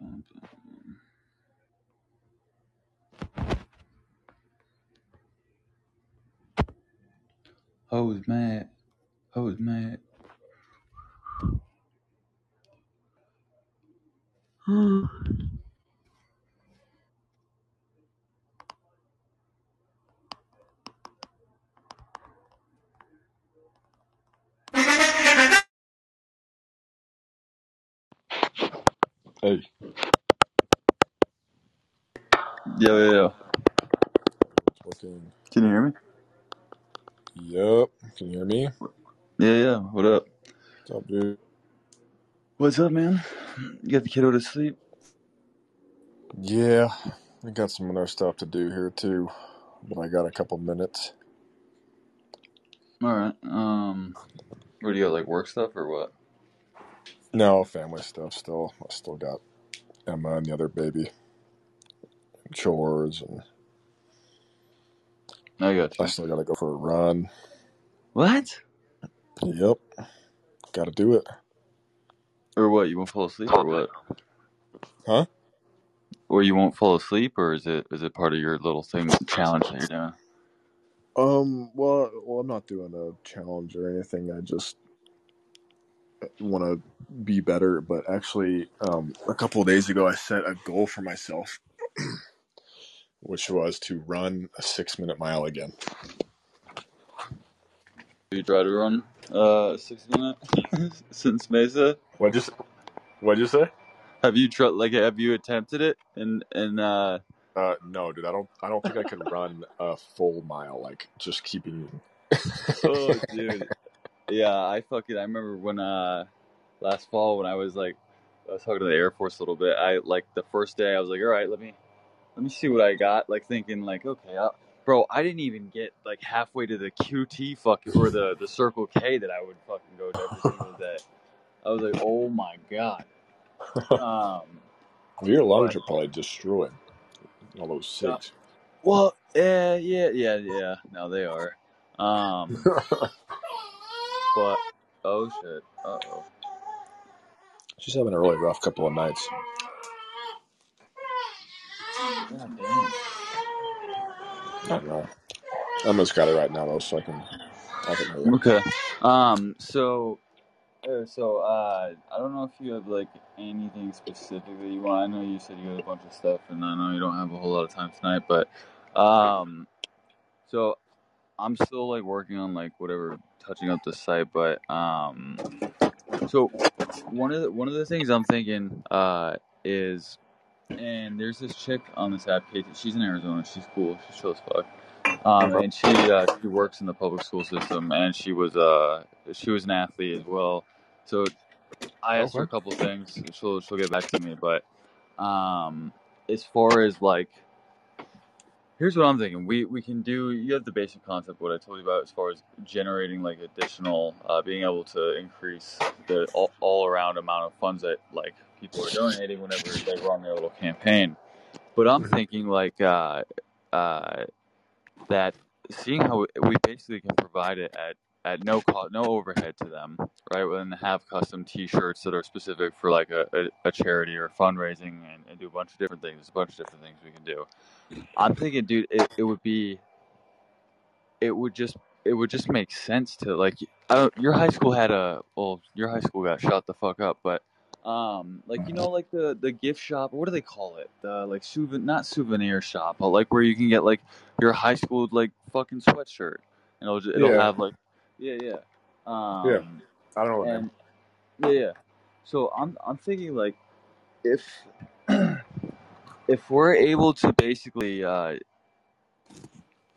bum. Hoes mad. Hoes mad. Hey, Yo, yo, yo. fucking. Can you hear me? Yup. Can you hear me? Yeah, yeah. What up? What's up, dude? What's up, man? You got the kiddo to sleep? Yeah, I got some other stuff to do here too, but I got a couple minutes. All right. Um, what do you got? Like work stuff or what? No, family stuff still. I still got Emma and the other baby, chores, and I got I still got to go for a run. What? Yep, got to do it. Or what? You won't fall asleep or what? Huh? Or you won't fall asleep, or is it is it part of your little thing challenge that you're doing? Um. Well, well, I'm not doing a challenge or anything. I just want to be better. But actually, um, a couple of days ago, I set a goal for myself, which was to run a six minute mile again. You try to run uh six minute since Mesa? What just What'd you say? Have you tried? Like, have you attempted it? And and uh, Uh, no, dude. I don't. I don't think I could run a full mile. Like just keeping. oh, dude, yeah, I fucking I remember when uh last fall when I was like I was talking to the Air Force a little bit. I like the first day I was like, all right, let me let me see what I got. Like thinking like, okay, i bro, I didn't even get like halfway to the QT fucking or the the Circle K that I would fucking go to every single day. I was like, oh my god. Um, Your lungs but are probably destroyed. All those yeah, cigs. well, yeah, yeah, yeah, yeah. No, they are. Um, but oh shit. Uh oh. She's having a really rough couple of nights. God damn. I know. Emma's got it right now though, so I can. I can. Okay. Um. So. Uh, so. Uh. I don't know if you have like anything specific that you want. I know you said you had a bunch of stuff, and I know you don't have a whole lot of time tonight, but. Um. So. I'm still like working on like whatever touching up the site, but um. So one of the one of the things I'm thinking uh is, and there's this chick on this app, Kate. She's in Arizona. She's cool. She's chill as fuck. Um, and she uh, she works in the public school system, and she was uh she was an athlete as well. So I asked her a Okay. couple things. She'll she'll get back to me, but um, as far as like, here's what I'm thinking. We we can do. You have the basic concept what I told you about as far as generating like additional, uh, being able to increase the all, all around amount of funds that like people are donating whenever they run their little campaign. But I'm Mhm. thinking like uh, uh, that seeing how we basically can provide it at at no cost, no overhead to them, right? And have custom T-shirts that are specific for like a, a, a charity or fundraising, and, and do a bunch of different things. There's a bunch of different things we can do. I'm thinking, dude, it, it would be, it would just, it would just make sense to like, I don't. Your high school had a, well, your high school got shot the fuck up, but. Um, like you know, like the the gift shop. What do they call it? The like souvenir, not souvenir shop, but like where you can get like your high school like fucking sweatshirt, and it'll just, it'll Yeah. have like, yeah, yeah. Yeah. Um, I don't know and yeah, yeah. So I'm I'm thinking like if if we're able to basically uh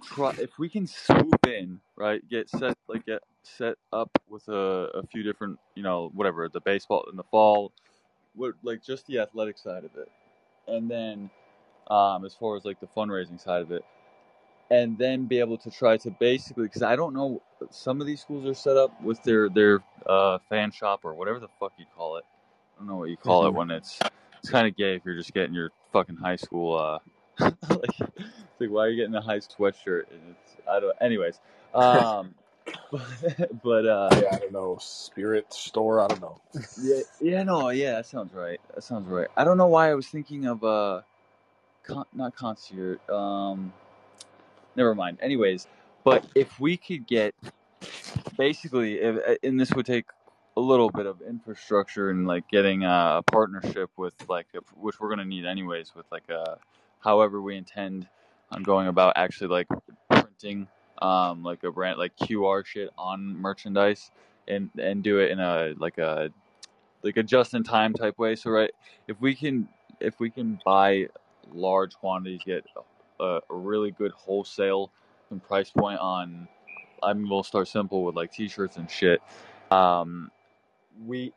try if we can swoop in right get set like get set up with a, a few different you know whatever the baseball in the fall what like just the athletic side of it and then um as far as like the fundraising side of it and then be able to try to basically because I don't know some of these schools are set up with their their uh, fan shop or whatever the fuck you call it. I don't know what you call it Mhm. when it's it's kind of gay if you're just getting your fucking high school uh like it's like why are you getting a high sweatshirt and it's I don't anyways um but, but uh, Yeah, I don't know. Spirit store. I don't know. yeah, yeah, no, yeah, that sounds right. That sounds right. I don't know why I was thinking of uh, con- not concert. Um, never mind. Anyways, but if we could get basically, if, and this would take a little bit of infrastructure and like getting a partnership with like which we're gonna need anyways with like a however we intend on going about actually like printing um like a brand like QR shit on merchandise and and do it in a like a like a just in time type way. So right, if we can if we can buy large quantities, get a, a really good wholesale and price point on. I mean, we'll start simple with like t-shirts and shit. Um, we,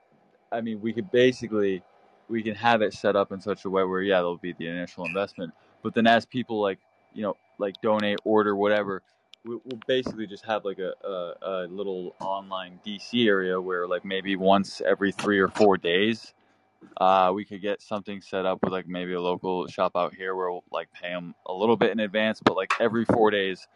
I mean, we could basically we can have it set up in such a way where yeah, there'll be the initial investment, but then as people like you know like donate, order, whatever, we, we'll basically just have like a, a, a little online DC area where like maybe once every three or four days, uh, we could get something set up with like maybe a local shop out here where we'll like pay them a little bit in advance, but like every four days,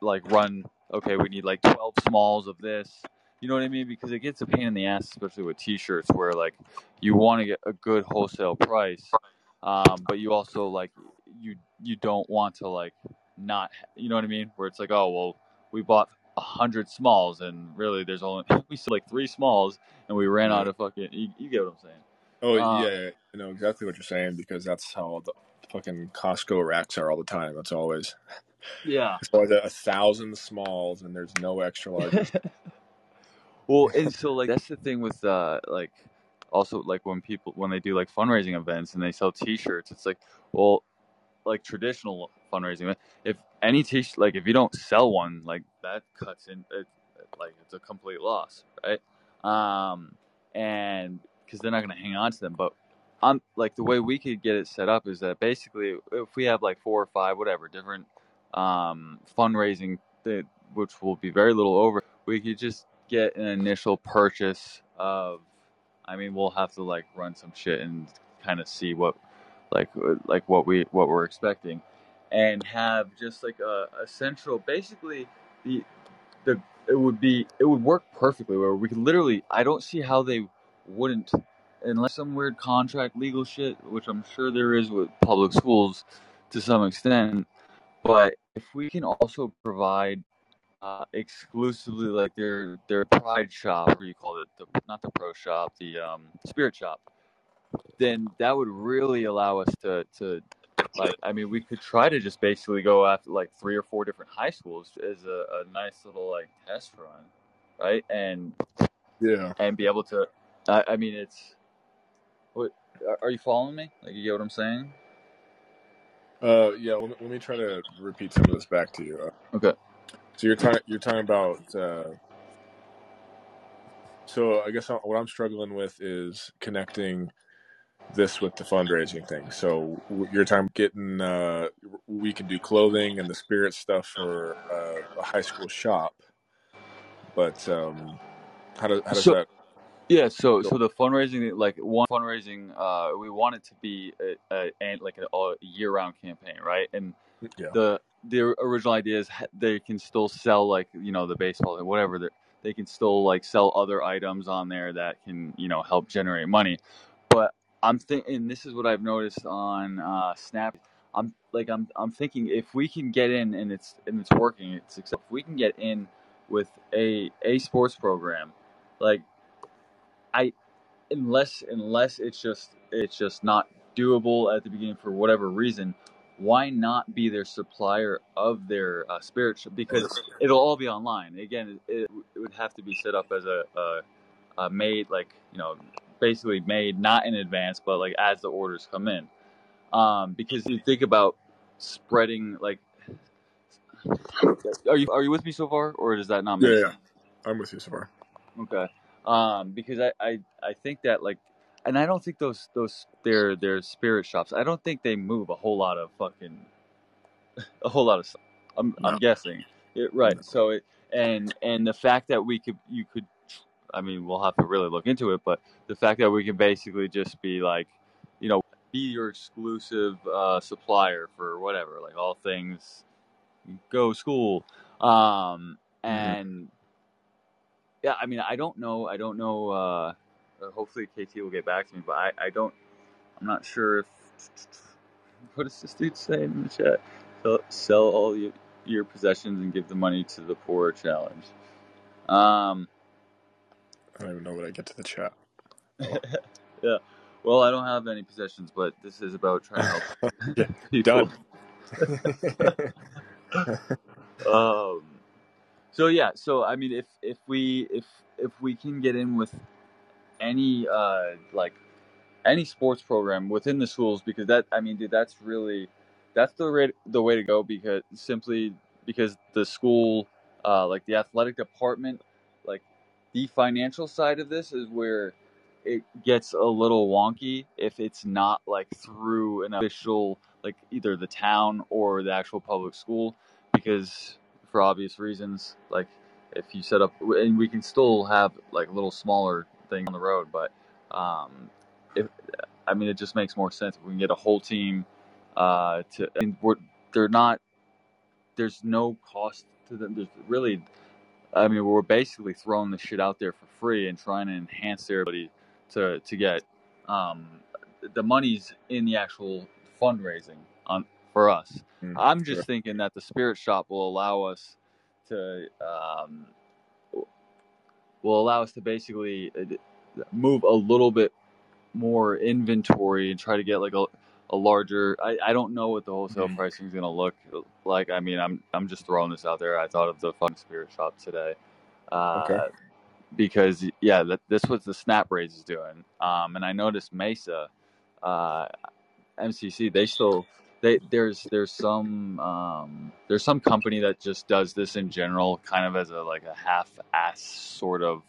like run. Okay, we need like twelve smalls of this. You know what I mean? Because it gets a pain in the ass, especially with T-shirts, where like you want to get a good wholesale price, um, but you also like you you don't want to like not you know what I mean? Where it's like, oh well, we bought a hundred smalls and really there's only we sold like three smalls and we ran out of fucking. You, you get what I'm saying? Oh Uh, yeah, I know exactly what you're saying because that's how the fucking Costco racks are all the time. It's always yeah. it's always a, a thousand smalls and there's no extra larges. well, and so like that's the thing with uh like also like when people when they do like fundraising events and they sell T-shirts, it's like well like traditional fundraising if any t like if you don't sell one like that cuts in it, like it's a complete loss right? Um and because they're not going to hang on to them but i'm like the way we could get it set up is that basically if we have like four or five whatever different um fundraising that which will be very little over we could just get an initial purchase of i mean we'll have to like run some shit and kind of see what like like what we what we're expecting and have just like a, a central basically the the it would be it would work perfectly where we could literally I don't see how they wouldn't unless some weird contract legal shit which I'm sure there is with public schools to some extent but if we can also provide uh, exclusively like their their pride shop or you call it? The not the pro shop the um, spirit shop then that would really allow us to to like I mean we could try to just basically go after like three or four different high schools as a, a nice little like test run, right? And yeah. and be able to I, I mean it's what are- you following me? Like you get what I'm saying? Uh, yeah. Let me, let me try to repeat some of this back to you. Uh, Okay. so you're talking you're talking about. Uh, so I guess what I'm struggling with is connecting this with the fundraising thing. So your about getting uh, we can do clothing and the spirit stuff for uh, a high school shop, but um, how does how does So that yeah, so go? so the fundraising like one fundraising uh we want it to be a, a, and like a, a year round campaign, right? And Yeah. the the original idea is they can still sell like you know the baseball or whatever they they can still like sell other items on there that can you know help generate money i'm thinking this is what i've noticed on uh snap i'm like i'm i'm thinking if we can get in and it's and it's working it's if we can get in with a a sports program like i unless unless it's just it's just not doable at the beginning for whatever reason why not be their supplier of their uh, because it'll all be online. Again it, it would have to be set up as a, a, a made like you know basically made not in advance but like as the orders come in um because you think about spreading like are you are you with me so far or does that not Yeah, make yeah. sense I'm with you so far. Okay. Um, because I, I, I think that like, and I don't think those those their their spirit shops. I don't think they move a whole lot of fucking a whole lot of stuff. I'm I'm guessing. Yeah, right. no. So it and and the fact that we could you could, I mean, we'll have to really look into it. But the fact that we can basically just be like, you know, be your exclusive uh, supplier for whatever, like all things go school, um, hmm and yeah, I mean, I don't know. I don't know. Uh, uh, hopefully, KT will get back to me, but I, I don't. I'm not sure if. What does this dude say in the chat? Sell, sell all your, your possessions and give the money to the poor challenge. Um, I don't even know when I get to the chat. yeah. Well, I don't have any possessions, but this is about trying to help Yeah, people. done. Um, so yeah, so I mean, if if we if if we can get in with any uh like any sports program within the schools, because that I mean, dude, that's really that's the way the way to go because simply because the school uh like the athletic department the financial side of this is where it gets a little wonky if it's not like through an official like either the town or the actual public school because for obvious reasons like if you set up and we can still have like a little smaller thing on the road but um if i mean it just makes more sense if we can get a whole team uh to and we're they're not there's no cost to them. There's really I mean, we're basically throwing this shit out there for free and trying to enhance their ability to to get um, the money's in the actual fundraising on for us. Mm, I'm sure. just thinking that the spirit shop will allow us to um, will allow us to basically uh, move a little bit more inventory and try to get like a a larger I, I don't know what the wholesale Mm, pricing is gonna look like. I mean I'm I'm just throwing this out there. I thought of the fun spirit shop today. okay. Uh because yeah, that this was the Snap Raise is doing. Um and I noticed Mesa uh MCC they still they there's there's some um there's some company that just does this in general kind of as a like a half ass sort of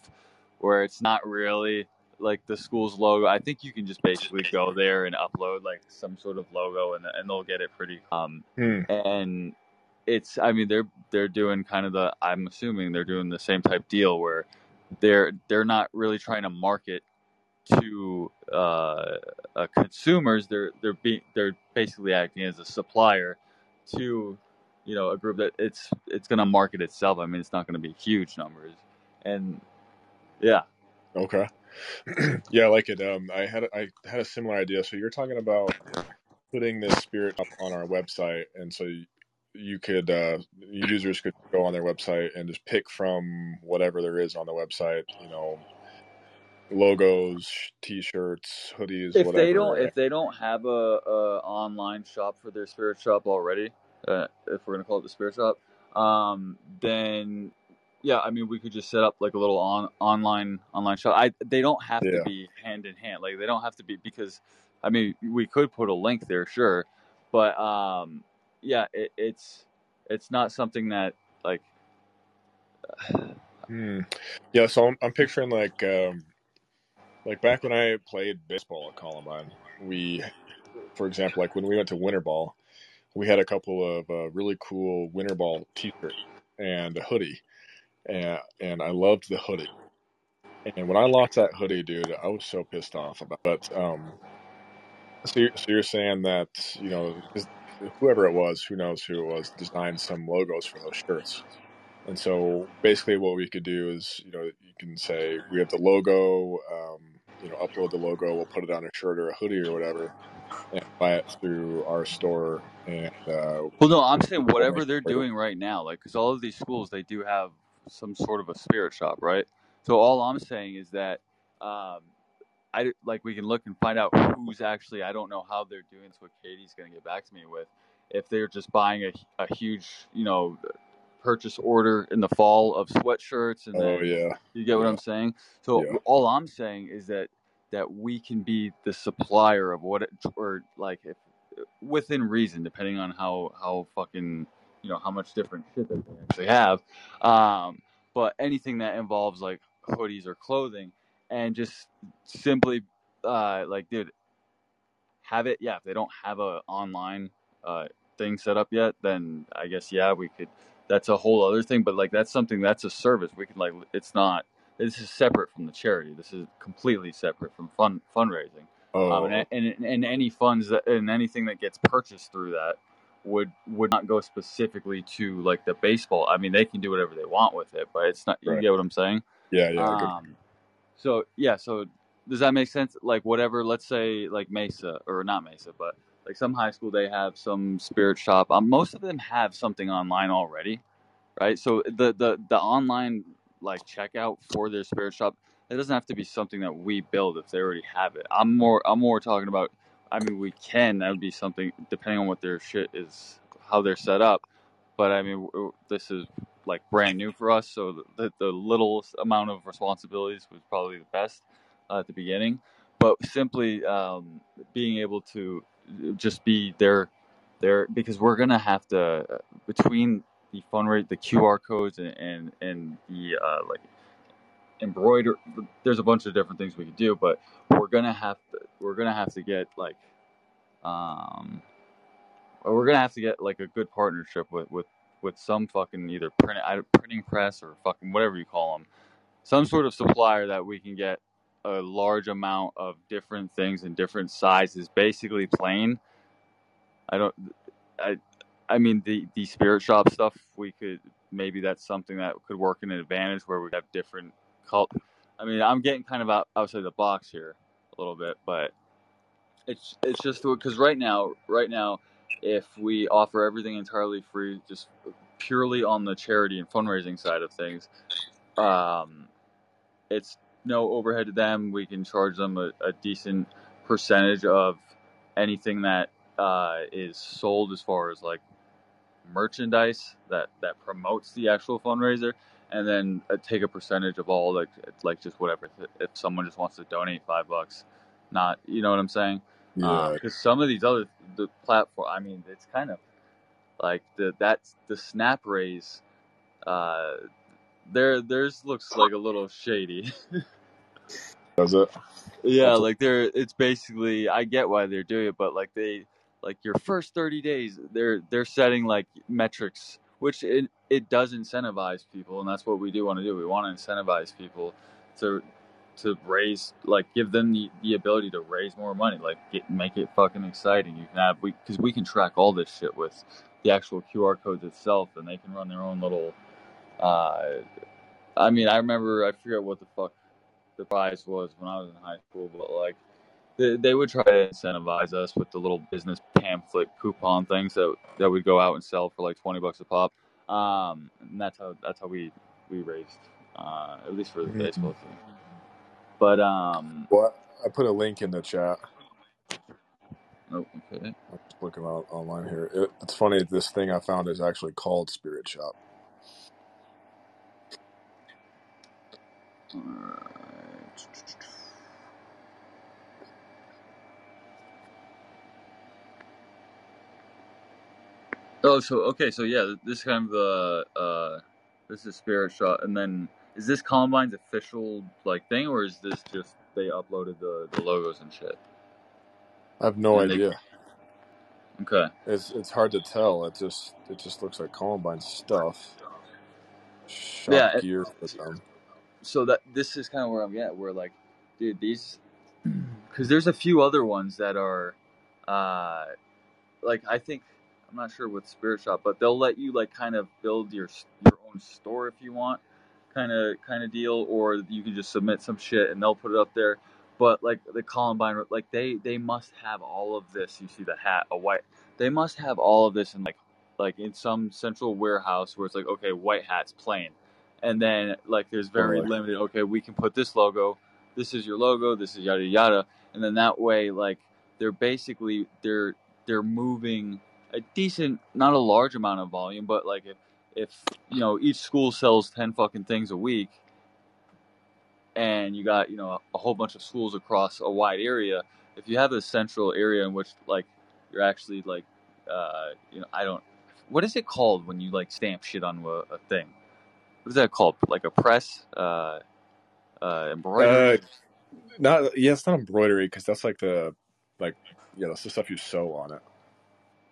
where it's not really like the school's logo. I think you can just basically go there and upload like some sort of logo and and they'll get it pretty um Hmm. and it's I mean they're they're doing kind of the I'm assuming they're doing the same type deal where they're they're not really trying to market to uh, uh, consumers. They're they're being they're basically acting as a supplier to you know a group that it's it's going to market itself. I mean it's not going to be huge numbers and yeah Okay. yeah, I like it. Um, I had I had a similar idea. So you're talking about putting this spirit up on our website, and so you, you could uh, users could go on their website and just pick from whatever there is on the website. You know, logos, t-shirts, hoodies, if they don't if they don't have a, a online shop for their spirit shop already uh, if we're gonna call it the spirit shop um then yeah i mean we could just set up like a little on online online shop i they don't have to be hand in hand like they don't have to be because i mean we could put a link there sure but um yeah it, it's it's not something that like Hmm. Yeah. So I'm, I'm picturing like um, like back when I played baseball at Columbine, we, for example, like when we went to winter ball, we had a couple of uh, really cool winter ball t-shirts and a hoodie, and and I loved the hoodie. And when I lost that hoodie, dude, I was so pissed off about. It. But um, so you're, so you're saying that you know whoever it was, who knows who it was, designed some logos for those shirts. And so basically, what we could do is, you know, you can say we have the logo, um, you know, upload the logo, we'll put it on a shirt or a hoodie or whatever, and buy it through our store, and uh, well no i'm saying whatever they're it for you. doing right now like because all of these schools they do have some sort of a spirit shop right so all i'm saying is that um I like we can look and find out who's actually. I don't know how they're doing. It's what Katie's going to get back to me with. If they're just buying a, a huge, you know, purchase order in the fall of sweatshirts, and Oh then yeah, you get what yeah, I'm saying. So yeah. all I'm saying is that that we can be the supplier of what, it, or like if within reason, depending on how how fucking you know how much different shit that they actually have. Um, but anything that involves like hoodies or clothing, and just simply uh, like, dude, have it. Yeah, if they don't have a online uh, thing set up yet, then I guess yeah, we could. That's a whole other thing. But like, that's something that's a service. We can like, it's not. This is separate from the charity. This is completely separate from fund fundraising. Um, Oh, and, and and any funds that and anything that gets purchased through that would would not go specifically to like the baseball. I mean, they can do whatever they want with it, but it's not. You right. get what I'm saying? Yeah, yeah. Um, so yeah, so does that make sense? Like whatever, let's say like Mesa or not Mesa, but like some high school they have some spirit shop. Um, most of them have something online already right? So the the the online like checkout for their spirit shop, it doesn't have to be something that we build if they already have it. I'm more I'm more talking about. I mean, we can. That would be something depending on what their shit is, how they're set up. But I mean, this is like brand new for us, so the the little amount of responsibilities was probably the best uh, at the beginning. But simply um, being able to just be there, there because we're gonna have to uh, between the fundraise, the QR codes, and and, and the uh, like embroider. There's a bunch of different things we could do, but we're gonna have to we're gonna have to get like um we're gonna have to get like a good partnership with with with some fucking either print printing press or fucking whatever you call them, some sort of supplier that we can get a large amount of different things in different sizes, basically plain. I don't. I I mean the the spirit shop stuff we could maybe that's something that could work in an advantage where we have different I mean I'm getting kind of out outside the box here a little bit, but it's it's just because right now right now if we offer everything entirely free, just purely on the charity and fundraising side of things, um, it's no overhead to them. We can charge them a, a decent percentage of anything that uh, is sold as far as like merchandise that that promotes the actual fundraiser and then uh, take a percentage of all like like just whatever if someone just wants to donate five bucks not you know what i'm saying? Because Yeah, um, some of these other the platform i mean it's kind of like the that's the snap raise uh there theirs looks like a little shady. Does it? Yeah, That's like they're it's basically I get why they're doing it, but like they like your first 30 days they're they're setting like metrics which it it does incentivize people and that's what we do want to do. We want to incentivize people to to raise like give them the, the ability to raise more money, like get make it fucking exciting. You can have we cuz we can track all this shit with the actual QR codes itself and they can run their own little uh I mean, I remember I forget what the fuck the price was when I was in high school, but like they, they would try to incentivize us with the little business pamphlet coupon things that that would go out and sell for like twenty bucks a pop. Um, and that's how that's how we we raised, uh, at least for the mm. baseball team. But um, Well, I put a link in the chat. oh, okay, I'm just looking out online here. It, it's funny. This thing I found is actually called Spirit Shop. all right. Oh, so okay, so yeah, this is kind of the uh, this is Spirit Shop, and then is this Columbine's official like thing, or is this just they uploaded the the logos and shit, I have no and they idea. okay, It's it's hard to tell. It just it just looks like Columbine stuff. Shop yeah. gear for them. so that this is kind of where I'm at, where like, dude, these, because there's a few other ones that are, uh, like I think I'm not sure with Spirit Shop, but they'll let you like kind of build your your own store if you want, kind of kind of deal, or you can just submit some shit and they'll put it up there. But like the Columbine, like they they must have all of this. You see the hat, a white. They must have all of this in like like in some central warehouse where it's like okay, white hats plain, and then like there's very Totally. limited. Okay, we can put this logo. This is your logo. This is yada yada, and then that way like they're basically they're they're moving a decent, not a large amount of volume, but like if if you know each school sells ten fucking things a week, and you got you know a, a whole bunch of schools across a wide area, if you have a central area in which like you're actually like uh, you know I don't what is it called when you like stamp shit on a, a thing? What is that called? Like a press, uh, uh, Uh, embroidery? not yeah, it's not embroidery because that's like the like yeah, that's the stuff you sew on it.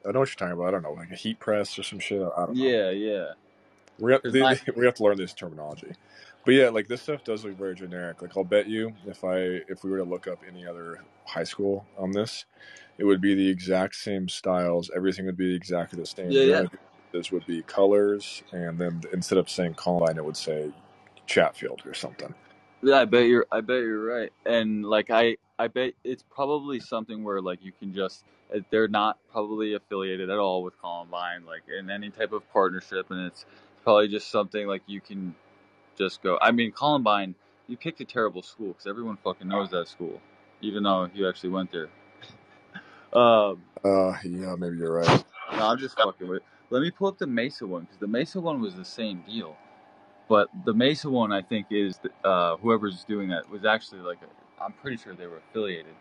I know what you're talking about. I don't know, like a heat press or some shit. I don't know. Yeah, yeah. We have, Because they, my we have to learn this terminology. But yeah, like this stuff does look very generic. Like I'll bet you if I if we were to look up any other high school on this, it would be the exact same styles. Everything would be exactly the same. yeah, yeah. differences would be colors, and then instead of saying Columbine, it would say Chatfield or something. Yeah, I bet you're. I bet you're right. And like I, I bet it's probably something where like you can just. uh, They're not probably affiliated at all with Columbine, like in any type of partnership, and it's probably just something like you can just go. I mean, Columbine, you picked a terrible school because everyone fucking knows that school, even though you actually went there. Um, Uh, yeah, maybe you're right. no, I'm just fucking with. Let me pull up the Mesa one because the Mesa one was the same deal. But the Mesa one, I think, is uh, whoever's doing that was actually like I'm pretty sure they were affiliated.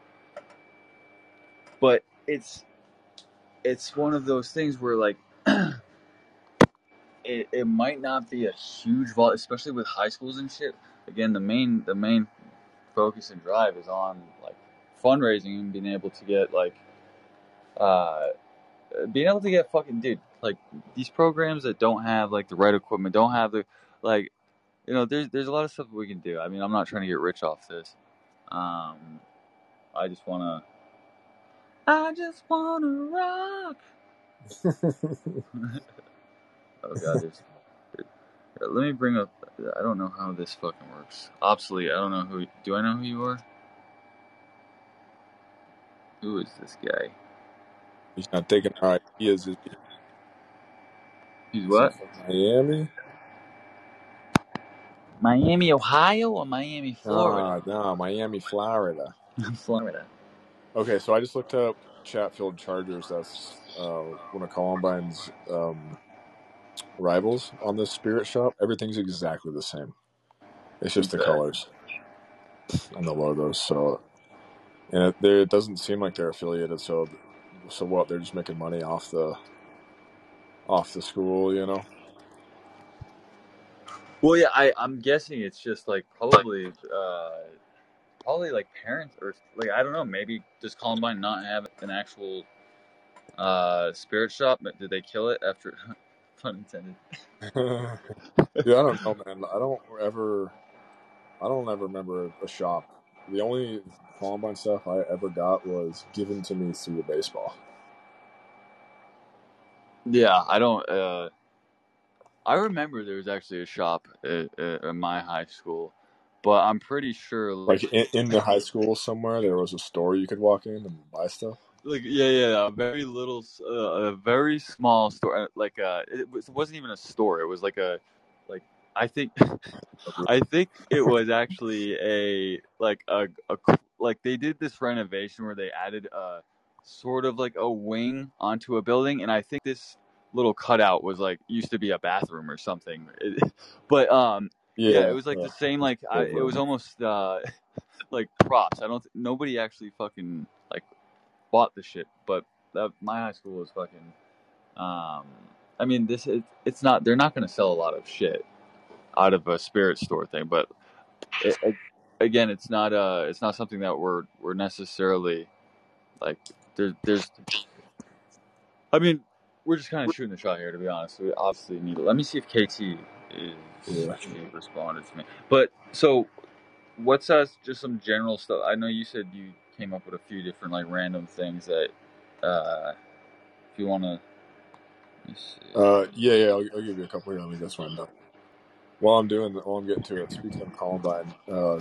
But it's it's one of those things where like it, it might not be a huge vol, especially with high schools and shit. Again, the main the main focus and drive is on like fundraising and being able to get like uh being able to get fucking dude like these programs that don't have like the right equipment don't have the like you know there's there's a lot of stuff we can do. I mean i'm not trying to get rich off this. Um i just want to i just want to rock. Oh god there's let me bring up i don't know how this fucking works. Obsolete i don't know who do i know who you are? Who is this guy? He's not taking our ideas. Is he's what? Miami? Miami ohio or miami florida Nah, nah, Miami, Florida. florida Okay, so I just looked up Chatfield Chargers. That's uh, one of Columbine's um, rivals on this Spirit Shop. Everything's exactly the same. It's just the colors and the logos. So, and it, it doesn't seem like they're affiliated. So, so what? They're just making money off the off the school, you know? Well, yeah, I I'm guessing it's just like probably uh probably like parents or like I don't know, maybe does Columbine not have an actual uh spirit shop? But did they kill it after pun intended? yeah, I don't know, man. I don't ever, I don't ever remember a shop. The only Columbine stuff I ever got was given to me through the baseball. Yeah, I don't uh I remember there was actually a shop at, at, my high school, but I'm pretty sure like Like in, in the high school somewhere, there was a store you could walk in and buy stuff. like yeah yeah a very little uh, a very small store uh, like uh it, was, it wasn't even a store it was like a like I think I think it was actually a like a, a like they did this renovation where they added a sort of like a wing onto a building, and I think this little cutout was like used to be a bathroom or something. It, but um, yeah, Yeah, it was like yeah. the same. Like I, it was almost uh, like props. I don't. Nobody actually fucking like bought the shit, but that, my high school was fucking. Um, I mean, this it, it's not. They're not going to sell a lot of shit out of a spirit store thing, but it, it, again, it's not uh, it's not something that we're we're necessarily like. There's there's. I mean, we're just kind of shooting the shot here, to be honest. We obviously need it. Let me see if KT is Yeah. responded to me. But so, what's uh, just some general stuff? I know you said you came up with a few different like random things that, uh, if you want to, let me see. Uh, yeah, yeah. I'll, I'll give you a couple here. Let me just run down. While I'm doing, while I'm getting to it, speaking of Columbine, uh,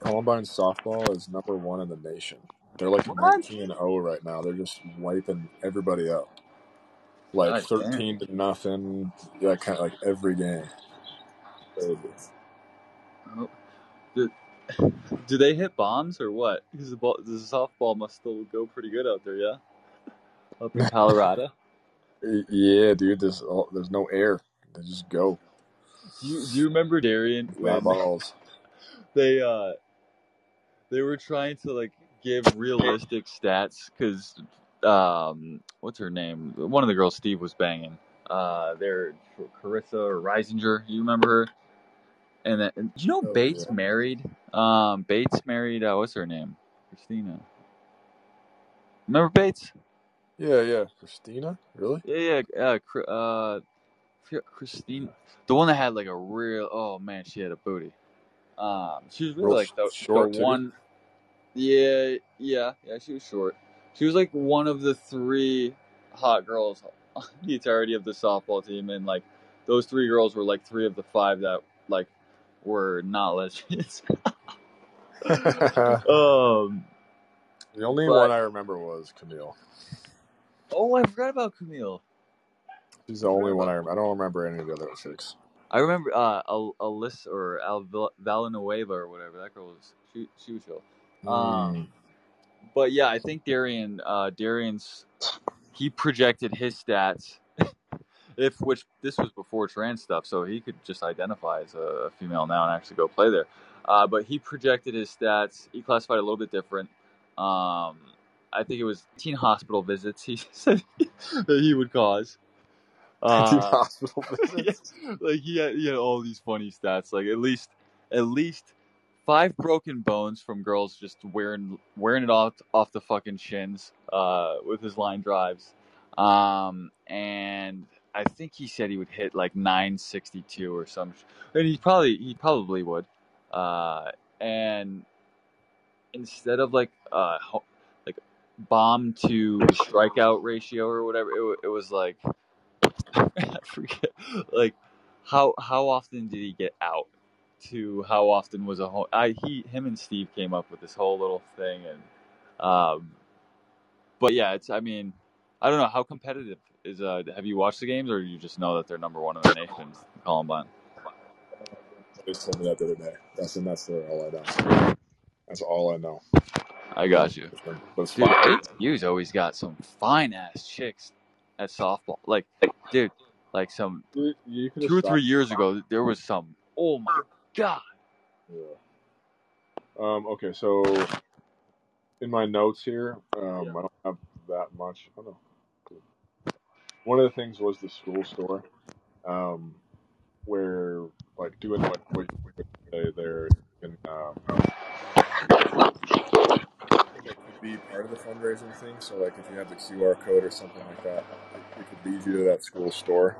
Columbine softball is number one in the nation. They're like What? 19 and 0 right now. They're just wiping everybody up. Like God. 13 to nothing. Yeah, kind of like every game. Crazy. Oh, do, do they hit bombs or what? Because the, ball, the softball must still go pretty good out there, yeah. Up in Colorado. Yeah, dude. There's all, there's no air. They just go. Do you, do you remember Darian when balls. they uh they were trying to like give realistic stats because um what's her name one of the girls Steve was banging uh they're Carissa or Reisinger you remember her and then and you know Oh, Bates yeah. married um Bates married uh, what's her name Christina remember Bates Yeah, yeah. Christina? Really? yeah yeah uh, uh Christine the one that had like a real oh man she had a booty um she was really Real like the, short, the one Yeah, yeah, yeah. She was short. She was like one of the three hot girls on the entirety of the softball team, and like those three girls were like three of the five that like were not lesbians. the um. only But- one I remember was Camille. Oh, I forgot about Camille. She's the only one I remember. I don't remember any of the other six. I remember uh, Al- Alyssa or Al Villanueva or whatever that girl was. She she was chill. Um, Mm. But yeah, I think Darian, uh, Darian's, he projected his stats. if which this was before trans stuff, so he could just identify as a female now and actually go play there. Uh, but he projected his stats. He classified a little bit different. Um, I think it was teen hospital visits. He said that he would cause. Uh, hospital visits. like he had, he had all these funny stats. Like at least at least five broken bones from girls just wearing wearing it off off the fucking shins uh, with his line drives. Um, and I think he said he would hit like 962 or some. And he probably he probably would. Uh, and instead of like uh like bomb to strikeout ratio or whatever, it, it was like I forget like how how often did he get out to how often was a home I he him and Steve came up with this whole little thing and um but yeah it's I mean I don't know how competitive is uh have you watched the games or you just know that they're number one in the nation Columbine They just told me that the other day. That's and that's the- all I know. That's all I know. I got you But it's dude fine. AU's always got some fine ass chicks at softball like dude like some You, you could two or three years ago there was some oh my god Yeah. Um, okay, so in my notes here, um, Yeah. I don't have that much. Oh no. Cool. One of the things was the school store, um, where like doing what what you would say there can um, it could be part of the fundraising thing. So like if you have the QR code or something like that, it could lead you to that school store.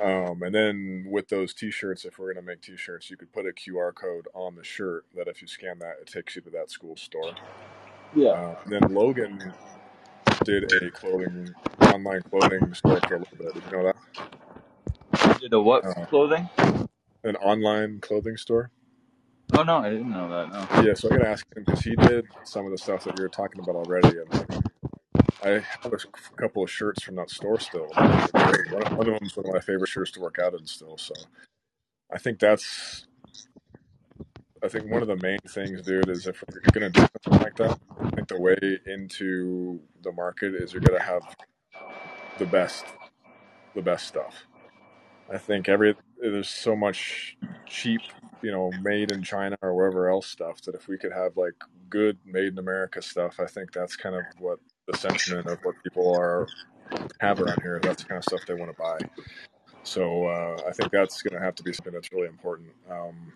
Um, and then with those T-shirts, if we're gonna make T-shirts, you could put a QR code on the shirt that if you scan that, it takes you to that school store. yeah Uh, and then Logan did a clothing online clothing store for a little bit. Did you know that? did a what Uh, clothing An online clothing store. Oh no, I didn't know that. No. Yeah, so I'm gonna ask him because he did some of the stuff that we were talking about already, and like, I have a couple of shirts from that store still. One of them's one of my favorite shirts to work out in still. So I think that's, I think one of the main things, dude, is if you're gonna do something like that, I think the way into the market is you're gonna have the best, the best stuff. I think every there's so much cheap, you know, made in China or wherever else stuff that if we could have like good made in America stuff, I think that's kind of what the sentiment of what people are have around here. That's the kind of stuff they want to buy. So uh, I think that's going to have to be something that's really important. Um,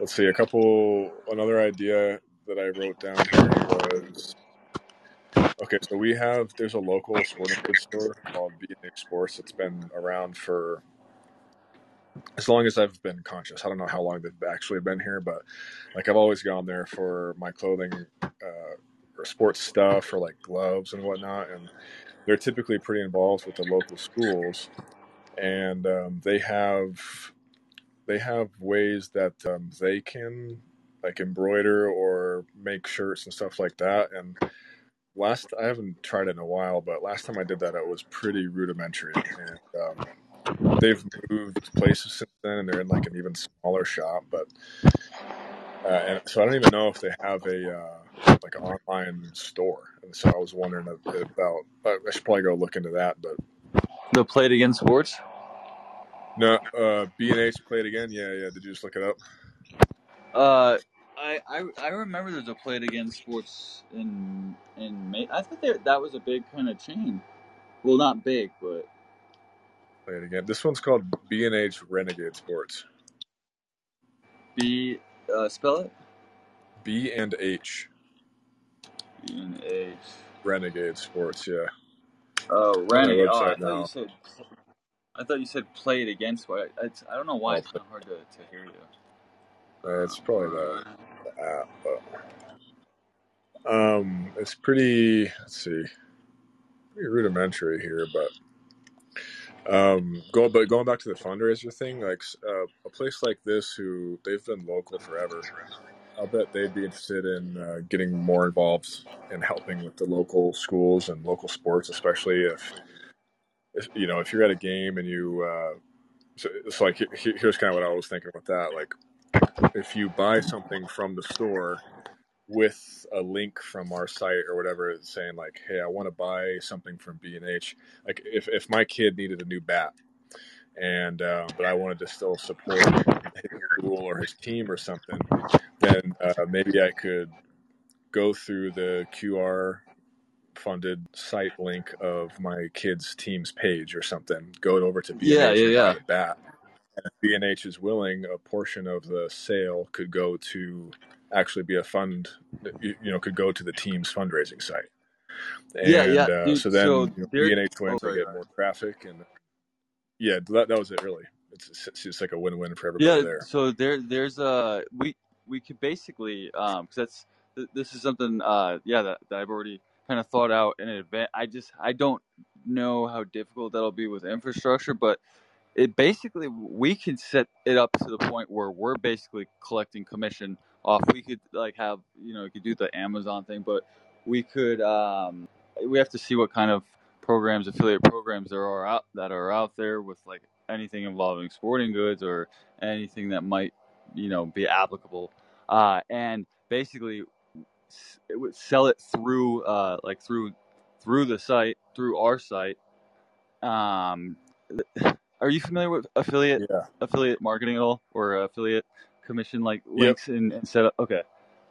let's see, a couple. Another idea that I wrote down here was okay. So we have there's a local sporting goods store called B&H Sports. It's been around for as long as I've been conscious. I don't know how long they've actually been here, but like I've always gone there for my clothing uh, or sports stuff or like gloves and whatnot. And they're typically pretty involved with the local schools, and um, they have they have ways that um, they can like embroider or make shirts and stuff like that. And last I haven't tried it in a while, but last time I did that, it was pretty rudimentary. And um, they've moved places since then, and they're in like an even smaller shop. But uh, and so I don't even know if they have a uh, like an online store. And so I was wondering about. I should probably go look into that. But The Play It Again Sports. no, uh, B and H played again. Yeah, yeah. Did you just look it up? Uh, I, I I remember there's a Play It Again Sports in in May. I thought there, that was a big kind of chain. Well, not big, but Play it again. This one's called B and H Renegade Sports. B. Uh, spell it. B and H B and H. Renegade Sports. Yeah. Oh, On their Rennie. Oh, I website thought now. you said. I thought you said play it again. Sport. I, it's, I don't know why Oh, it's kind of hard to, to hear you. Uh, it's probably the, the app, but um, it's pretty. Let's see, pretty rudimentary here, but Um, going but going back to the fundraiser thing, like uh, a place like this, who they've been local forever, I'll bet they'd be interested in uh, getting more involved in helping with the local schools and local sports, especially if, if you know if you're at a game and you. Uh, so it's like here's kind of what I was thinking with that. Like, if you buy something from the store with a link from our site or whatever saying like hey i want to buy something from b&h like if, if my kid needed a new bat and uh, but i wanted to still support his school or his team or something then uh, maybe i could go through the qr funded site link of my kid's team's page or something go over to b&h yeah yeah yeah. bat and if b&h is willing a portion of the sale could go to actually be a fund you, know could go to the team's fundraising site. And, yeah, yeah. Uh, Dude, so then so you know, B&H Twins oh, get more traffic, and yeah, that, that was it. Really, it's, it's just like a win-win for everybody yeah, there. So there, there's a we we could basically um because that's this is something uh yeah that, that I've already kind of thought out in advance. I just I don't know how difficult that'll be with infrastructure, but it basically we can set it up to the point where we're basically collecting commission off. We could like have you know we could do the Amazon thing, but we could um, we have to see what kind of programs affiliate programs there are out that are out there with like anything involving sporting goods or anything that might you know be applicable uh, and basically it would sell it through uh, like through through the site through our site um, are you familiar with affiliate yeah. affiliate marketing at all or affiliate commission like links yep. and, and set up? Okay,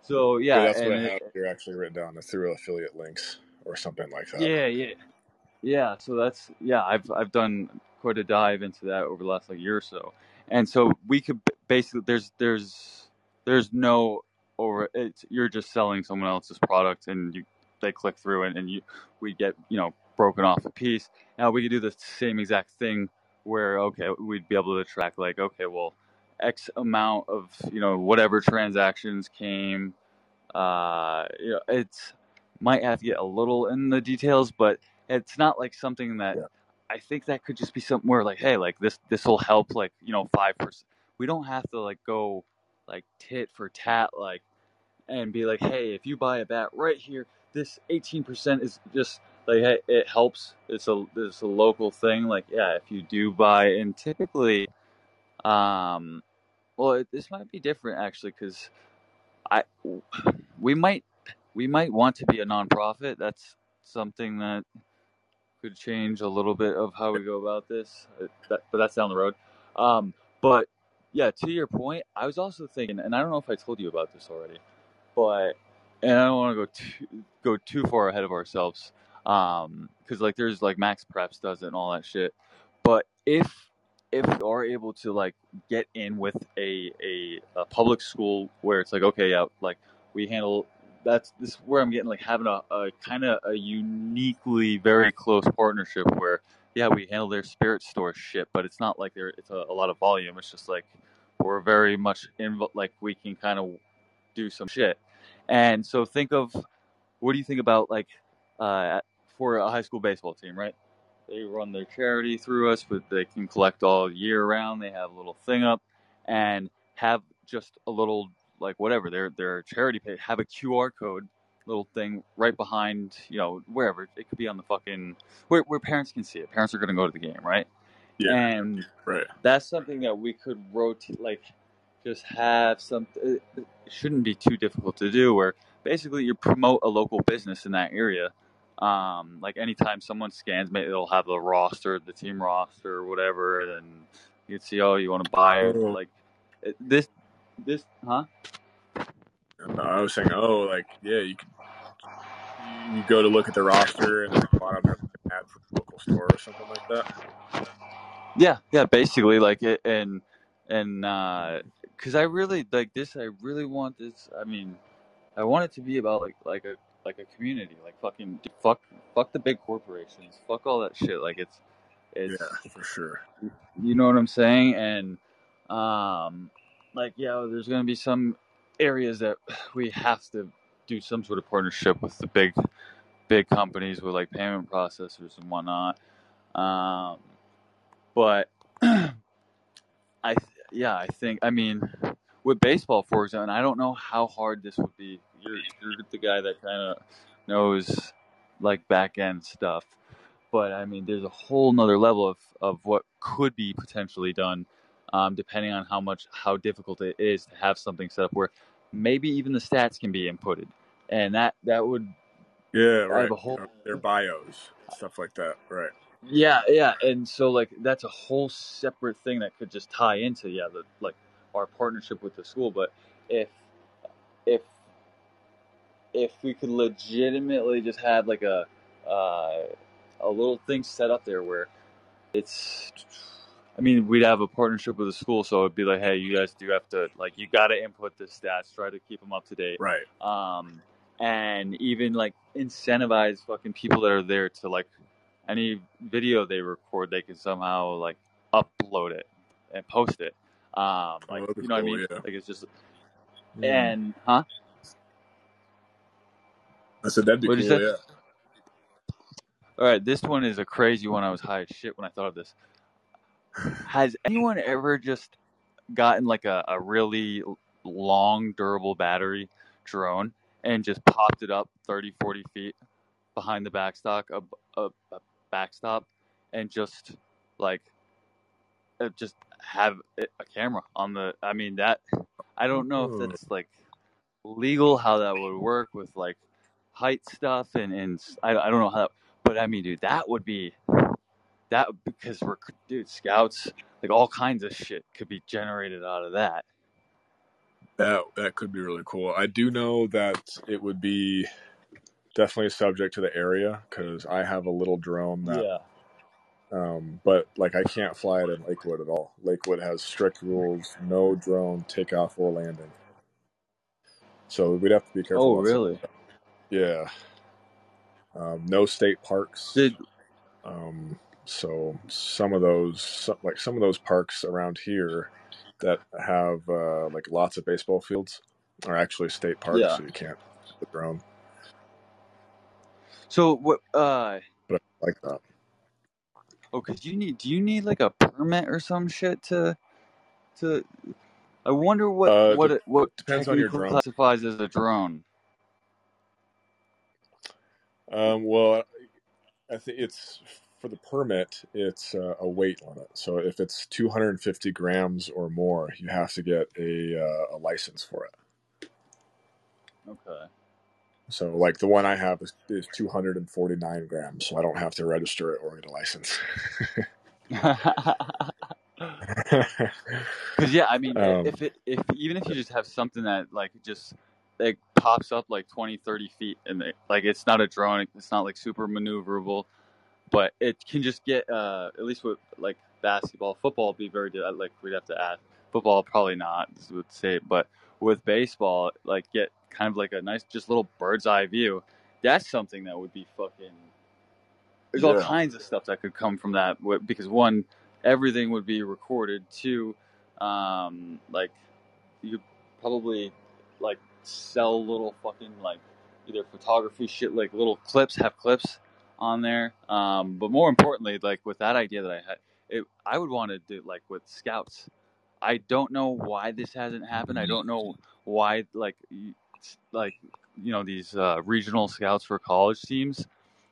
so yeah, yeah that's what I have You're actually written down through affiliate links or something like that. Yeah, yeah, yeah. So that's yeah. I've I've done quite a dive into that over the last like year or so, and so we could basically there's there's there's no over it's you're just selling someone else's product and you they click through and, and you we get you know broken off a piece. Now we could do the same exact thing where okay we'd be able to track like okay well x amount of you know whatever transactions came uh you know it's might have to get a little in the details but it's not like something that Yeah. i think that could just be something where like hey like this this will help like you know five percent we don't have to like go like tit for tat like and be like hey if you buy a bat right here this 18% is just like it helps. It's a it's a local thing. Like yeah, if you do buy, and typically, um, well, it, this might be different actually because I we might we might want to be a nonprofit. That's something that could change a little bit of how we go about this. Uh, that, but that's down the road. Um, but yeah, to your point, I was also thinking, and I don't know if I told you about this already, but and I don't want to go too go too far ahead of ourselves um because like there's like MaxPreps does it and all that shit. But if if we are able to like get in with a, a a public school where it's like okay yeah like we handle that's this is where i'm getting like having a, a kind of a uniquely very close partnership where yeah we handle their spirit store shit but it's not like there it's a, a lot of volume. It's just like we're very much in like we can kind of do some shit. And so think of what do you think about like uh, for a high school baseball team, right? They run their charity through us, but they can collect all year round. They have a little thing up and have just a little like whatever their their charity page have a QR code little thing right behind you know wherever it could be on the fucking where where parents can see it. Parents are going to go to the game, right? Yeah. And right. That's something that we could rotate like just have some uh, it shouldn't be too difficult to do where basically you promote a local business in that area um, like anytime someone scans me, it'll have the roster, the team roster, or whatever, and you can see, oh, you want to buy it. Oh. Like this, this, huh? No, I was saying, oh, like yeah, you could you go to look at the roster and at the bottom there's an ad for the local store or something like that. Yeah, yeah, basically like it, and and because uh, I really like this, I really want this. I mean, I want it to be about like like a like a community. Like fucking fuck fuck the big corporations. Fuck all that shit. Like it's it's yeah, for sure. You know what I'm saying? And um like yeah, there's gonna be some areas that we have to do some sort of partnership with the big big companies with like payment processors and whatnot. Um but I yeah I think I mean with baseball for example, and I don't know how hard this would be. You're you're the guy that kind of knows like back end stuff, but I mean there's a whole nother level of of what could be potentially done, um, depending on how much how difficult it is to have something set up where maybe even the stats can be inputted, and that that would Yeah, right. a whole Their bios, stuff like that. Right. Yeah, yeah, and so like that's a whole separate thing that could just tie into yeah the like our partnership with the school. But if if if we could legitimately just have like a uh, a little thing set up there where it's I mean we'd have a partnership with the school, so it'd be like hey you guys do have to like you got to input the stats, try to keep them up to date, Right. um, and even like incentivize fucking people that are there to like any video they record, they can somehow like upload it and post it. Um, Oh, like that'd you know what I mean? Yeah. Like it's just Hmm. and huh? I said that'd be What'd cool. Yeah. All right, this one is a crazy one. I was high as shit when I thought of this. Has anyone ever just gotten like a, a really long, durable battery drone and just popped it up 30, 40 feet behind the backstock, a, a, a backstop, and just like uh, just have a camera on the? I mean that. I don't know if Hmm. that's like legal, how that would work with like height stuff, and and I, I don't know how. But I mean, dude, that would be that because we're dude scouts like all kinds of shit could be generated out of that. That that could be really cool. I do know that it would be definitely subject to the area because I have a little drone that, Yeah. um, but like I can't fly it in Lakewood at all. Lakewood has strict rules: no drone takeoff or landing. So we'd have to be careful. Oh, really? Yeah. Um, no state parks. Did Um, so some of those, like some of those parks around here that have uh, like lots of baseball fields are actually state parks, Yeah. so you can't the drone. so what? Uh, But I like that. oh, cause you need. Do you need like a permit or some shit to to? I wonder what Uh, what it, what depends on your drone. classifies as a drone. Um, well, I think it's for the permit. It's uh, a weight limit. So if it's 250 grams or more, you have to get a uh, a license for it. Okay. So like the one I have is, is 249 grams, so I don't have to register it or get a license. Because yeah, I mean, um, if it if even if you just have something that like just like pops up like 20, 30 feet, and it, like it's not a drone, it's not like super maneuverable, but it can just get uh at least with like basketball, football be very di- like we'd have to add football probably not would say, but with baseball like get kind of like a nice just little bird's eye view. That's something that would be fucking there's all kinds of stuff that could come from that because one everything would be recorded two um like you probably like sell little fucking like either photography shit like little clips have clips on there. Um but more importantly like with that idea that i had it i would want to do like with scouts. I don't know why this hasn't happened. I don't know why like like you know these uh regional scouts for college teams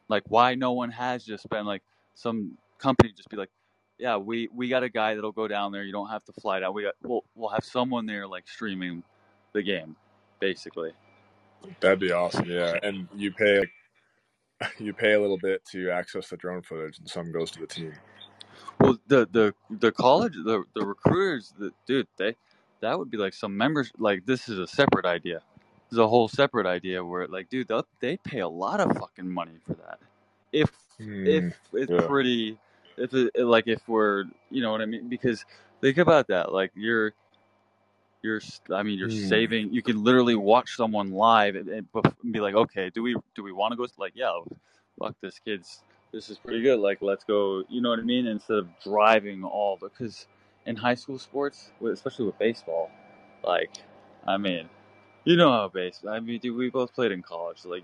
like why no one has just been like some company just be like yeah we we got a guy that'll go down there. You don't have to fly down. We got we'll, we'll have someone there like streaming the game basically that'd be awesome. Yeah, and you pay you pay a little bit to access the drone footage, and some goes to the team. well the the the college the the recruiters the dude they that would be like some members like this is a separate idea this is a whole separate idea where like dude they pay a lot of fucking money for that if Hmm. if it's Yeah. pretty if it like if we're you know what i mean because think about that like you're you're i mean you're Hmm. saving you can literally watch someone live and, and be like okay do we do we want to go like yeah fuck this kid's this is pretty good like let's go you know what i mean instead of driving all the because in high school sports especially with baseball like i mean you know how base i mean dude we both played in college like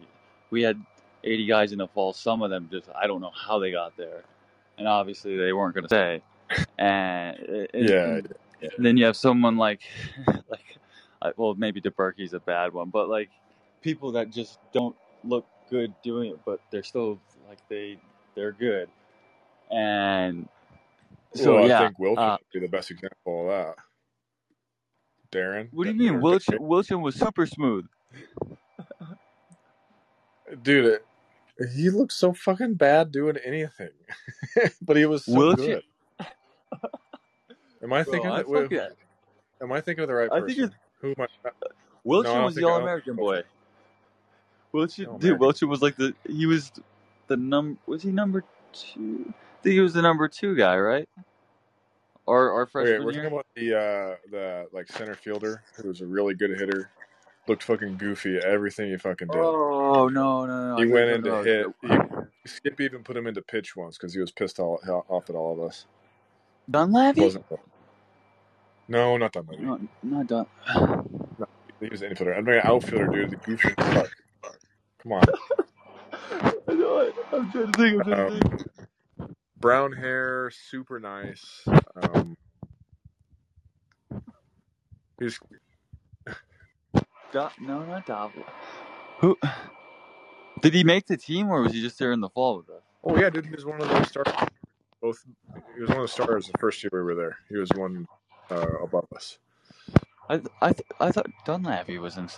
we had 80 guys in the fall some of them just i don't know how they got there and obviously they weren't going to stay and, and- Yeah, and then you have someone like like well maybe DeBerkey's a bad one, but like people that just don't look good doing it, but they're still like they they're good, and so well, yeah. I think Wilson uh, would be the best example of that. Darren. what do you mean? Darren Wilson, Darren- Wilson was super smooth. Dude, it, he looked so fucking bad doing anything, but he was so Wilson- good. Am I Bro, thinking? I wait, am I thinking of the right I person? think Who am I? Wilson No, was the All American boy. Wilson, All dude. Wilson was like the he was the num was he number two? I think he was the number two guy, right? Or our Wait, freshman we're year. talking about the uh, the like center fielder who was a really good hitter. Looked fucking goofy at everything he fucking did. Oh no no no! he went in to hit. He, Skip even put him into pitch once because he was pissed all, off at all of us. Dunleavy? Wasn't no, not that movie. No, not Dun. He was an infielder. I'm an outfielder, dude. The goofy fuck. Come on. I know it. I'm trying to think. I'm trying to Um, think. Brown hair, super nice. Um, he's Do- no, not Davila. Who? Did he make the team, or was he just there in the fall with us? oh yeah, dude. He was one of the stars. Both. He was one of the stars the first year we were there. He was one uh, above us. I I th- I thought Dunleavy was in.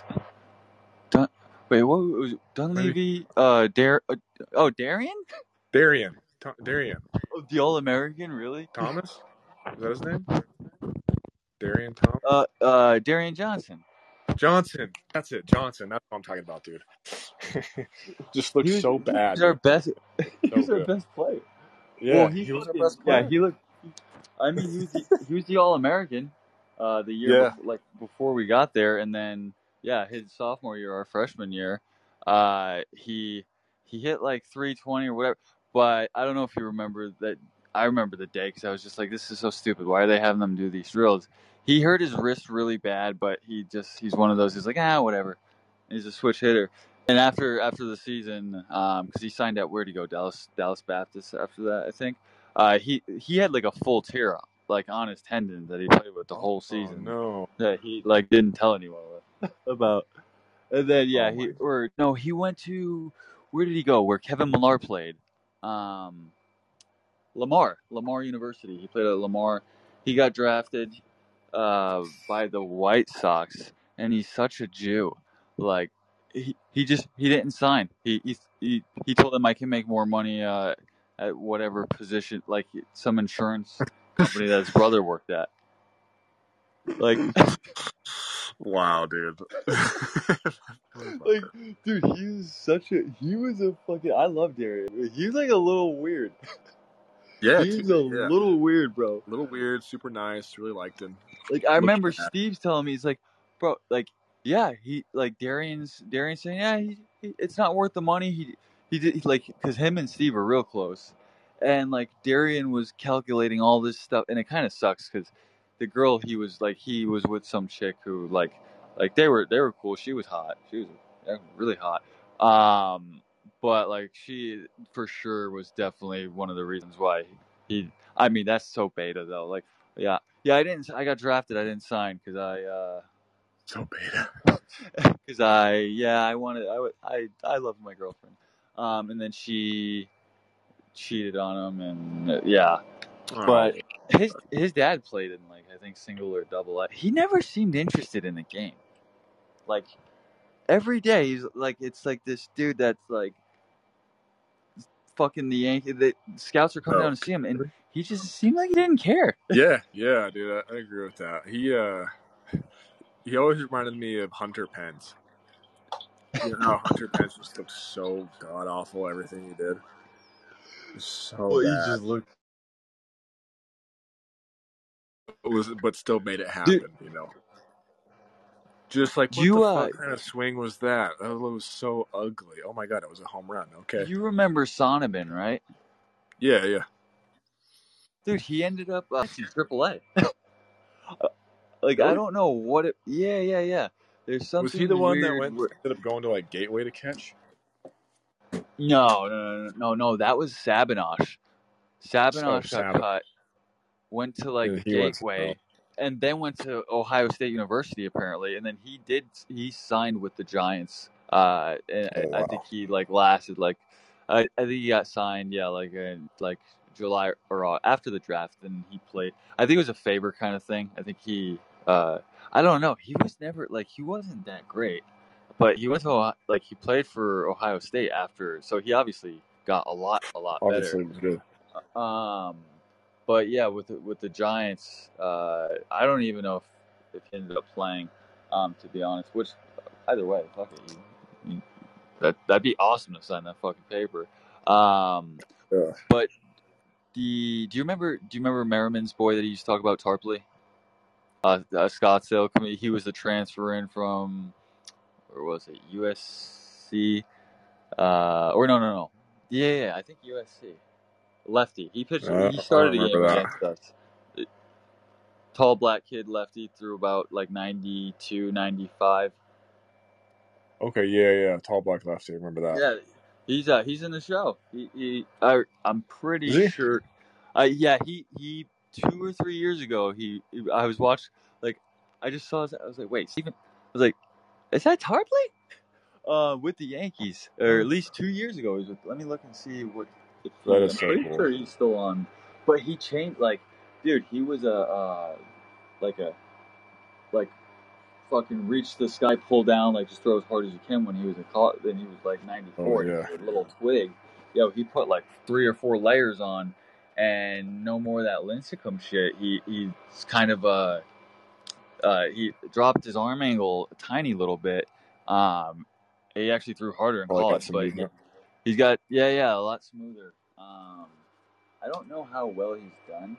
Dun. Wait, what was Dunleavy? Uh, Dar. Uh, oh, Darian? Darian. Th- Darian. Oh, the All American, really? Thomas? Is that his name? Darian Thomas? Uh, uh, Darian Johnson. Johnson. That's it. Johnson. That's what I'm talking about, dude. Just looks He was- so bad. He's our best. So he's our good. best player. Yeah, well, he, was our best player. Yeah, he looked. I mean, he was the, he was the All American, uh, the year Yeah. bef- like before we got there, and then yeah, his sophomore year, our freshman year, uh, he he hit like 320 or whatever. But I don't know if you remember that. I remember the day because I was just like, this is so stupid. Why are they having them do these drills? He hurt his wrist really bad, but he just he's one of those. He's like, ah, whatever. He's a switch hitter. And after after the season, because he signed out, where to go? Dallas Dallas Baptist. After that, I think uh, he he had like a full tear up, like on his tendon that he played with the whole season. Oh, no. That he like didn't tell anyone about. And then yeah, Oh, he or no, he went to where did he go? Where Kevin Millar played, um, Lamar Lamar University. He played at Lamar. He got drafted uh, by the White Sox, and he's such a Jew. Like he, he just he didn't sign. He he he, he told them I can make more money uh, at whatever position, like some insurance company that his brother worked at. Like Wow, dude. like dude he was such a he was a fucking i love darian he was like a little weird yeah, he's dude, a yeah. little weird bro A little weird, super nice. Really liked him. like i remember steve's telling me he's like bro like yeah he like darian's darian's saying yeah he, he, it's not worth the money he he did like because him and steve are real close. And like darian was calculating all this stuff and it kind of sucks because the girl he was like he was with some chick who like like they were they were cool. She was hot. She was really hot. Um but like she for sure was definitely one of the reasons why he i mean that's so beta though. Like yeah. Yeah i didn't i got drafted. I didn't sign because i uh So beta. because I yeah I wanted I would I I loved my girlfriend, um, and then she cheated on him, and uh, yeah, but his his dad played in like I think single or double. A. He never seemed interested in the game. Like every day, he's like it's like this dude that's like fucking the Yankee. The scouts are coming Oh, down to see him, and he just seemed like he didn't care. yeah, yeah, dude. I, I agree with that. He uh, he always reminded me of Hunter Pence. You know, Hunter Pence just looked so god awful. Everything he did, so bad. He just looked. It was, but still made it happen. You know, just like what you, the uh, fuck kind of swing was that? That was so ugly. Oh my god, it was a home run. Okay, You remember Sonneman, right? yeah, yeah. Dude, he ended up uh, in AAA. like I don't know what it. Yeah, yeah, yeah. There's something. Was he the one that went where- ended up going to like Gateway to catch? No, no, no, no, no, no. That was Sabinosh. Sabinosh Oh, got Sab- cut. went to like Yeah, the to- Gateway, and then went to Ohio State University apparently, and then he did he signed with the Giants. Uh, and Oh, I think he like lasted like I, I think he got signed yeah like in like July or uh, after the draft, and he played. I think it was a favor kind of thing. I think he uh I don't know. He was never like he wasn't that great, but he went to Ohio, like he played for Ohio State after, so he obviously got a lot a lot better. Obviously, was good. Um, but yeah, with the, with the Giants, uh, I don't even know if, if he ended up playing. Um, to be honest, which either way, fuck it, you, you, that that'd be awesome to sign that fucking paper. Um, Yeah. but the do you remember do you remember Merriman's boy that he used to talk about Tarpley? Uh, uh Scottsdale. He was a transfer in from, or was it USC? Uh, or no, no, no. Yeah, yeah, I think USC. Lefty. He pitched. Uh, he started a game remember against us. Tall black kid lefty threw about like 92, 95. Okay, yeah, yeah. Tall black lefty. Remember that. Yeah, he's uh he's in the show. He, he I, I'm pretty sure. Uh, yeah, he he two or three years ago. He, I was watching like I just saw. His, I was like, wait, Steven. I was like, is that Tarpley? Uh, with the Yankees, or at least two years ago. He was with, let me look and see what. He, That I'm cool. sure he's still on, but he changed. Like, dude, he was a uh, like a like fucking reach the sky, pull down, like just throw as hard as you can when he was in college. Then he was like 94, Oh, yeah. was a little twig. Yo, he put like three or four layers on, and no more of that Lincecum shit. He he's kind of uh, uh he dropped his arm angle a tiny little bit. Um, he actually threw harder in I like college, some but he, he's got yeah yeah a lot smoother. Um, I don't know how well he's done,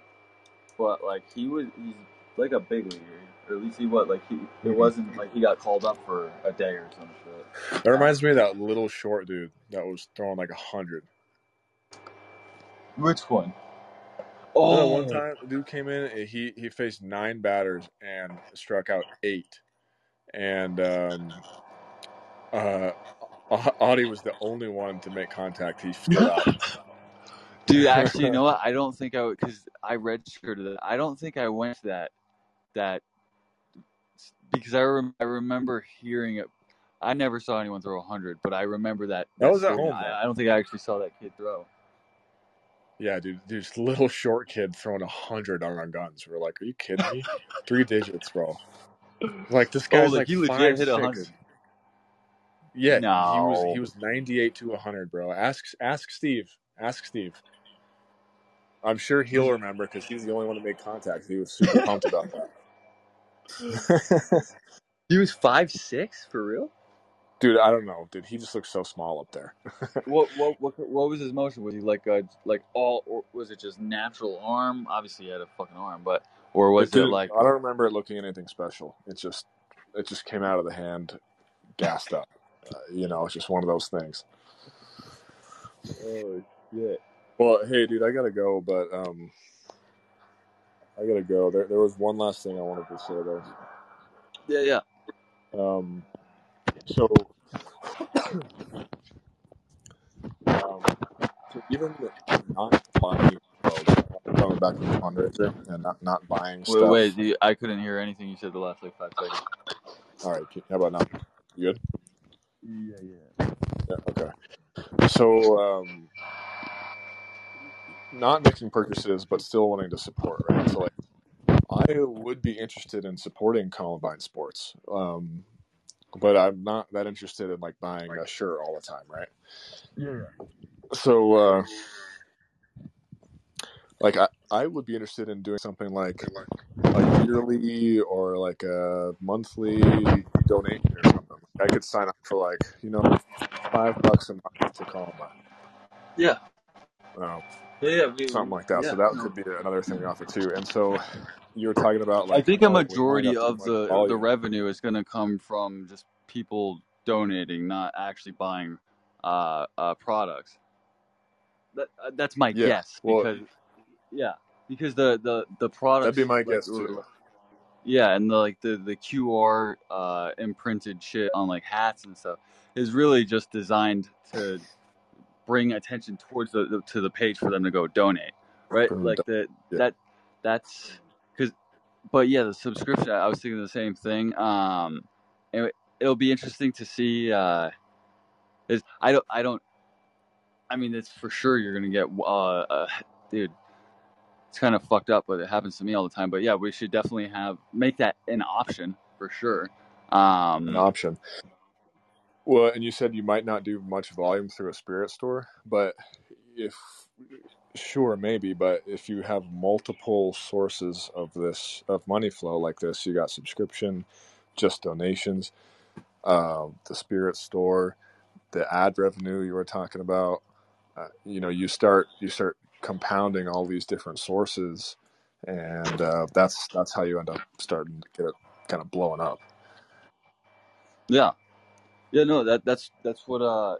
but like he was he's like a big leaguer, or at least he was like he. It Mhm. wasn't like he got called up for a day or some shit. That reminds me of that little short dude that was throwing like a hundred. Which one? Oh, one time dude came in. and He he faced nine batters and struck out eight, and um, uh, Audie was the only one to make contact. He stood out. dude. Actually, you know what? I don't think I would because I registered that. I don't think I went to that that because I rem- I remember hearing it. I never saw anyone throw a hundred, but I remember that. That was at home. I, I don't think I actually saw that kid throw. Yeah, dude, dude, this little short kid throwing a hundred on our guns. We're like, are you kidding me? Three digits, bro. Like this Oh, guy's like like, he legit five, hit a hundred. Yeah, he was he was ninety eight to hundred, bro. Ask ask Steve. Ask Steve. I'm sure he'll remember because he's the only one to make contact. He was super pumped about that. He was five six for real. Dude, I don't know, dude. He just looks so small up there. What what what what was his motion? Was he like uh like all or was it just natural arm? Obviously he had a fucking arm, but or was it, like I don't remember it looking anything special. It just it just came out of the hand, gassed up. Uh, you know, it's just one of those things. oh shit. Well, hey, dude, I gotta go, but um, I gotta go. There, there was one last thing I wanted to say though. Yeah, yeah. Um, so, um, so even not buying, coming back to the fundraiser and not not buying Wait, stuff. wait, you, I couldn't hear anything you said the last like five seconds. All right, how about now? You good? Yeah, yeah. Yeah. Okay. So, um, not making purchases, but still wanting to support, right? So, like, I would be interested in supporting Columbine sports, um, but I'm not that interested in like buying a shirt all the time, right? Yeah. So, uh, like, I, I would be interested in doing something like like a yearly or like a monthly donation or something. I could sign up for like you know five bucks a month to Columbine. Yeah. Um, Yeah, yeah. We, something like that. yeah, so that no. could be another thing we offer too. And so you were talking about like I think a we might majority have to, of like, the the revenue is going to come from just people donating, not actually buying uh, uh, products. That, uh, that's my Yeah, guess well- because yeah, because the the the products That'd be my like, guess too. Yeah, and the like the the QR uh, imprinted shit on like hats and stuff is really just designed to bring attention towards the, the to the page for them to go donate, right? Like the yeah. that that's because, but yeah, the subscription. I was thinking the same thing. Um, and it'll be interesting to see. Uh, is I don't I don't. I mean, it's for sure you're gonna get. Uh, uh dude, it's kind of fucked up, but it happens to me all the time. But yeah, we should definitely have make that an option for sure. Um, an option. Well, and you said you might not do much volume through a spirit store, but if sure maybe, but if you have multiple sources of this of money flow like this, you got subscription, just donations, uh, the spirit store, the ad revenue you were talking about. Uh, you know, you start you start compounding all these different sources, and uh, that's that's how you end up starting to get it kind of blowing up. Yeah, yeah, no, that that's that's what uh,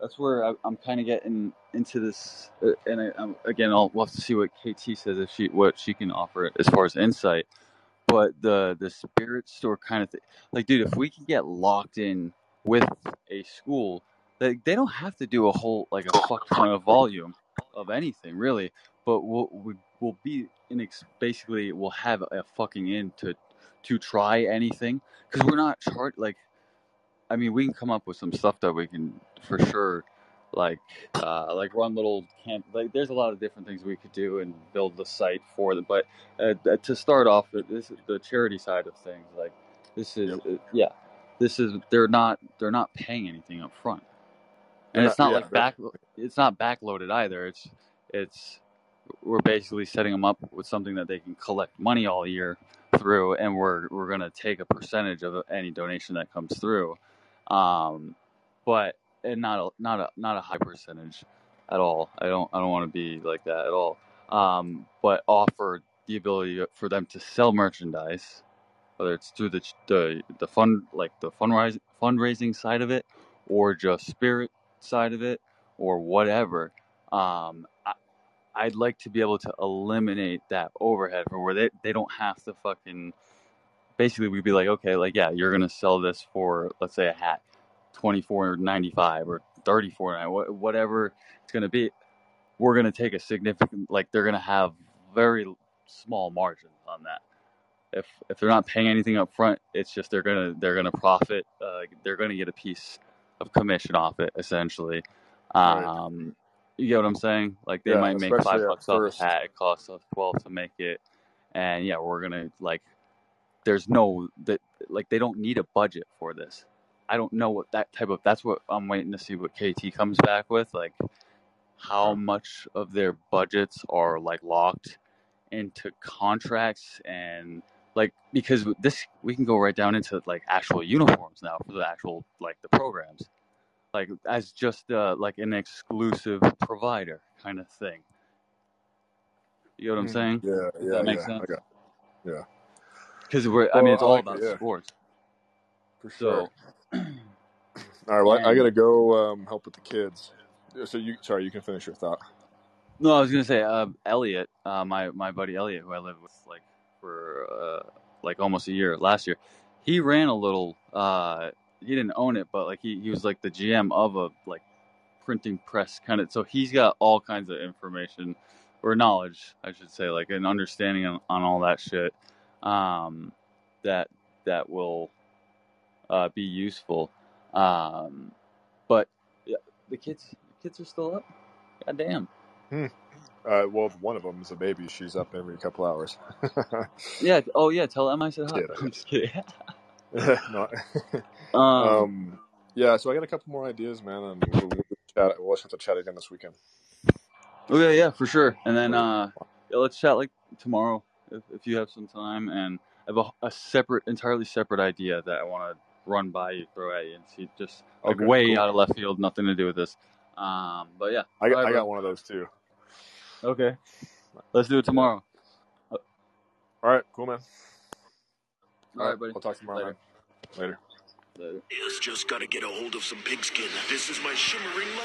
that's where I, am kind of getting into this, uh, and I, I'm, again, I'll we'll have to see what KT says if she what she can offer as far as insight. But the the spirit store kind of thing, like, dude, if we can get locked in with a school, like they don't have to do a whole like a fuck ton of volume of anything really, but we'll we, will be in ex- basically we'll have a fucking in to to try anything because we're not chart like I mean, we can come up with some stuff that we can for sure, like, uh, like run little camp. Like, there's a lot of different things we could do and build the site for them. But uh, to start off, this is the charity side of things. Like, this is, uh, yeah, this is they're not they're not paying anything up front, and it's not yeah, like back. It's not backloaded either. It's it's we're basically setting them up with something that they can collect money all year through, and we're we're gonna take a percentage of any donation that comes through um, but and not a not a not a high percentage at all. I don't I don't want to be like that at all. Um, but offer the ability for them to sell merchandise, whether it's through the the the fund like the fundraising fundraising side of it, or just spirit side of it, or whatever. Um, I, I'd like to be able to eliminate that overhead for where they, they don't have to fucking basically we'd be like, okay, like yeah, you're gonna sell this for let's say a hat, twenty four ninety five or thirty four whatever it's gonna be. We're gonna take a significant like they're gonna have very small margins on that. If if they're not paying anything up front, it's just they're gonna they're gonna profit. Uh, they're gonna get a piece of commission off it essentially. Um, right. You get what I'm saying? Like they yeah, might make five bucks off a hat. It costs us twelve to make it, and yeah, we're gonna like there's no that like they don't need a budget for this. I don't know what that type of that's what I'm waiting to see what KT comes back with like how much of their budgets are like locked into contracts and like because this we can go right down into like actual uniforms now for the actual like the programs like as just uh, like an exclusive provider kind of thing you know what i'm mm-hmm. saying yeah yeah that make yeah, sense yeah because we're. I mean, it's all about yeah. sports. For sure. So, all right, well, I gotta go um, help with the kids. So you, sorry, you can finish your thought. No, I was gonna say, uh, Elliot, uh, my my buddy Elliot, who I lived with like for uh, like almost a year last year. He ran a little. Uh, he didn't own it, but like he, he was like the GM of a like printing press kind of. So he's got all kinds of information or knowledge, I should say, like an understanding on, on all that shit um, that that will uh, be useful. Um, but yeah, the kids the kids are still up. God damn. Hmm. Uh, well, one of them is a baby. She's up every couple hours. yeah. Oh, yeah. Tell Emma I said hi. I'm just kidding. no. um, um, yeah. So I got a couple more ideas, man, and we'll, we'll chat. We'll have to chat again this weekend. Okay. Yeah, Yeah, for sure. And then uh, yeah, let's chat like tomorrow if, if you have some time. And I have a, a separate, entirely separate idea that I want to run by you, throw at you, and see just like okay, way cool. out of left field, nothing to do with this. Um, but yeah, I got, I got one of those too. Okay, let's do it tomorrow. All right, cool, man. All, All right, buddy. I'll talk tomorrow. Later. Later. Later. Just gotta get a hold of some pigskin. This is my shimmering life.